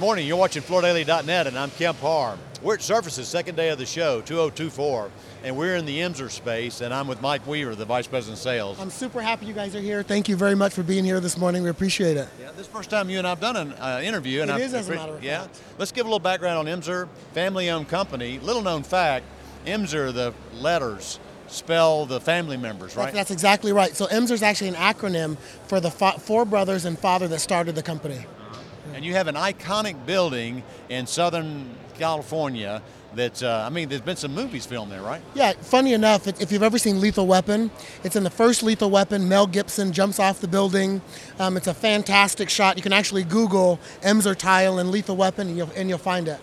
morning. You're watching FloorDaily.net, and I'm Kemp Harm. We're at Surfaces second day of the show, 2024, and we're in the Emser space, and I'm with Mike Weaver, the Vice President of Sales. I'm super happy you guys are here. Thank you very much for being here this morning. We appreciate it. Yeah, this is the first time you and I've done an uh, interview. And It I is, as a matter of Yeah. fact. Let's give a little background on Emser, family-owned company. Little known fact, Emser, the letters spell the family members, right? That's, that's exactly right. So EMSR is actually an acronym for the four brothers and father that started the company. And you have an iconic building in Southern California that, uh, I mean, there's been some movies filmed there, right? Yeah, funny enough, if you've ever seen Lethal Weapon, it's in the first Lethal Weapon. Mel Gibson jumps off the building. Um, it's a fantastic shot. You can actually Google Emser tile and Lethal Weapon, and you'll, and you'll find it.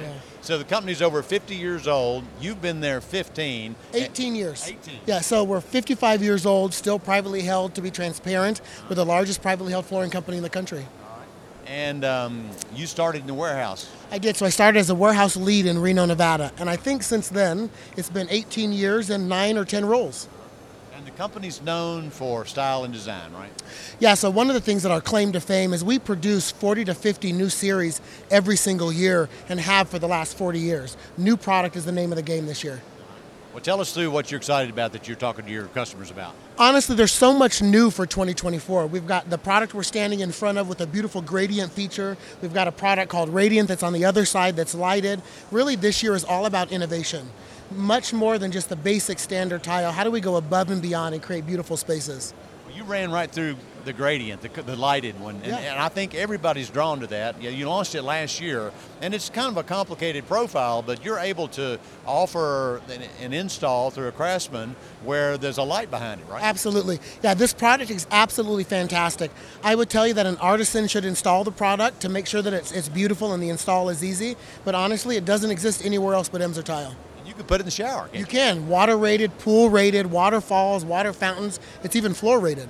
Yeah. So the company's over 50 years old. You've been there 15. 18 years. 18. Yeah, so we're 55 years old, still privately held, to be transparent. We're the largest privately held flooring company in the country. And um, you started in the warehouse. I did. So I started as a warehouse lead in Reno, Nevada. And I think since then, it's been 18 years and nine or 10 roles. And the company's known for style and design, right? Yeah, so one of the things that our claim to fame is we produce 40 to 50 new series every single year and have for the last 40 years. New product is the name of the game this year. Tell us through what you're excited about that you're talking to your customers about. Honestly, there's so much new for 2024. We've got the product we're standing in front of with a beautiful gradient feature. We've got a product called Radiant that's on the other side that's lighted. Really, this year is all about innovation. Much more than just the basic standard tile. How do we go above and beyond and create beautiful spaces? Well, you ran right through the gradient, the, the lighted one, and, Yeah. and I think everybody's drawn to that. You launched it last year, and it's kind of a complicated profile, but you're able to offer an, an install through a craftsman where there's a light behind it, right? Absolutely. Yeah, this product is absolutely fantastic. I would tell you that an artisan should install the product to make sure that it's, it's beautiful and the install is easy, but honestly, it doesn't exist anywhere else but Emser Tile. You can put it in the shower. can't You can. Water rated, pool rated, waterfalls, water fountains. It's even floor rated.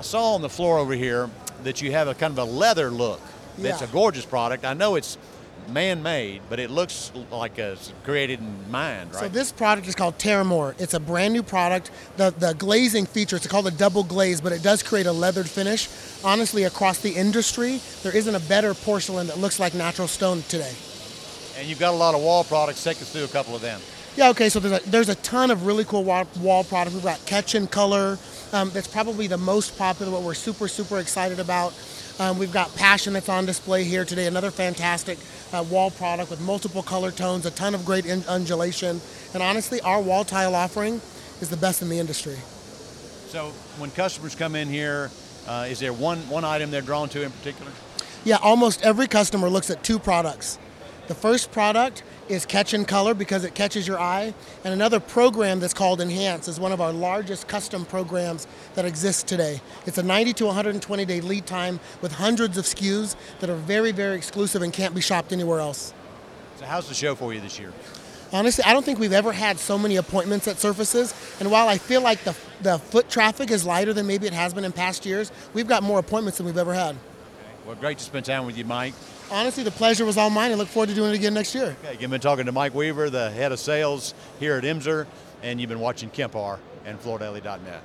I saw on the floor over here that you have a kind of a leather look. That's Yeah. a gorgeous product. I know it's man-made, but it looks like it's created in mind, right? So this product is called Terramore. It's a brand new product. The the glazing feature, it's called a double glaze, but it does create a leathered finish. Honestly, across the industry, there isn't a better porcelain that looks like natural stone today. and you've got a lot of wall products. Take us through a couple of them. Yeah, okay, so there's a, there's a ton of really cool wall, wall products. We've got Catch Color. Um, that's probably the most popular, what we're super, super excited about. Um, we've got Passion that's on display here today, another fantastic uh, wall product with multiple color tones, a ton of great in- undulation. And honestly, our wall tile offering is the best in the industry. So when customers come in here, uh, is there one, one item they're drawn to in particular? Yeah, almost every customer looks at two products. The first product is Catch in Color because it catches your eye, and another program that's called Enhance is one of our largest custom programs that exists today. It's a 90 to 120 day lead time with hundreds of SKUs that are very, very exclusive and can't be shopped anywhere else. So how's the show for you this year? Honestly, I don't think we've ever had so many appointments at Surfaces. And while I feel like the, the foot traffic is lighter than maybe it has been in past years, we've got more appointments than we've ever had. Well, great to spend time with you, Mike. Honestly, the pleasure was all mine. I look forward to doing it again next year. Okay, you've been talking to Mike Weaver, the head of sales here at Emser, and you've been watching Kempar and FloorDaily.net.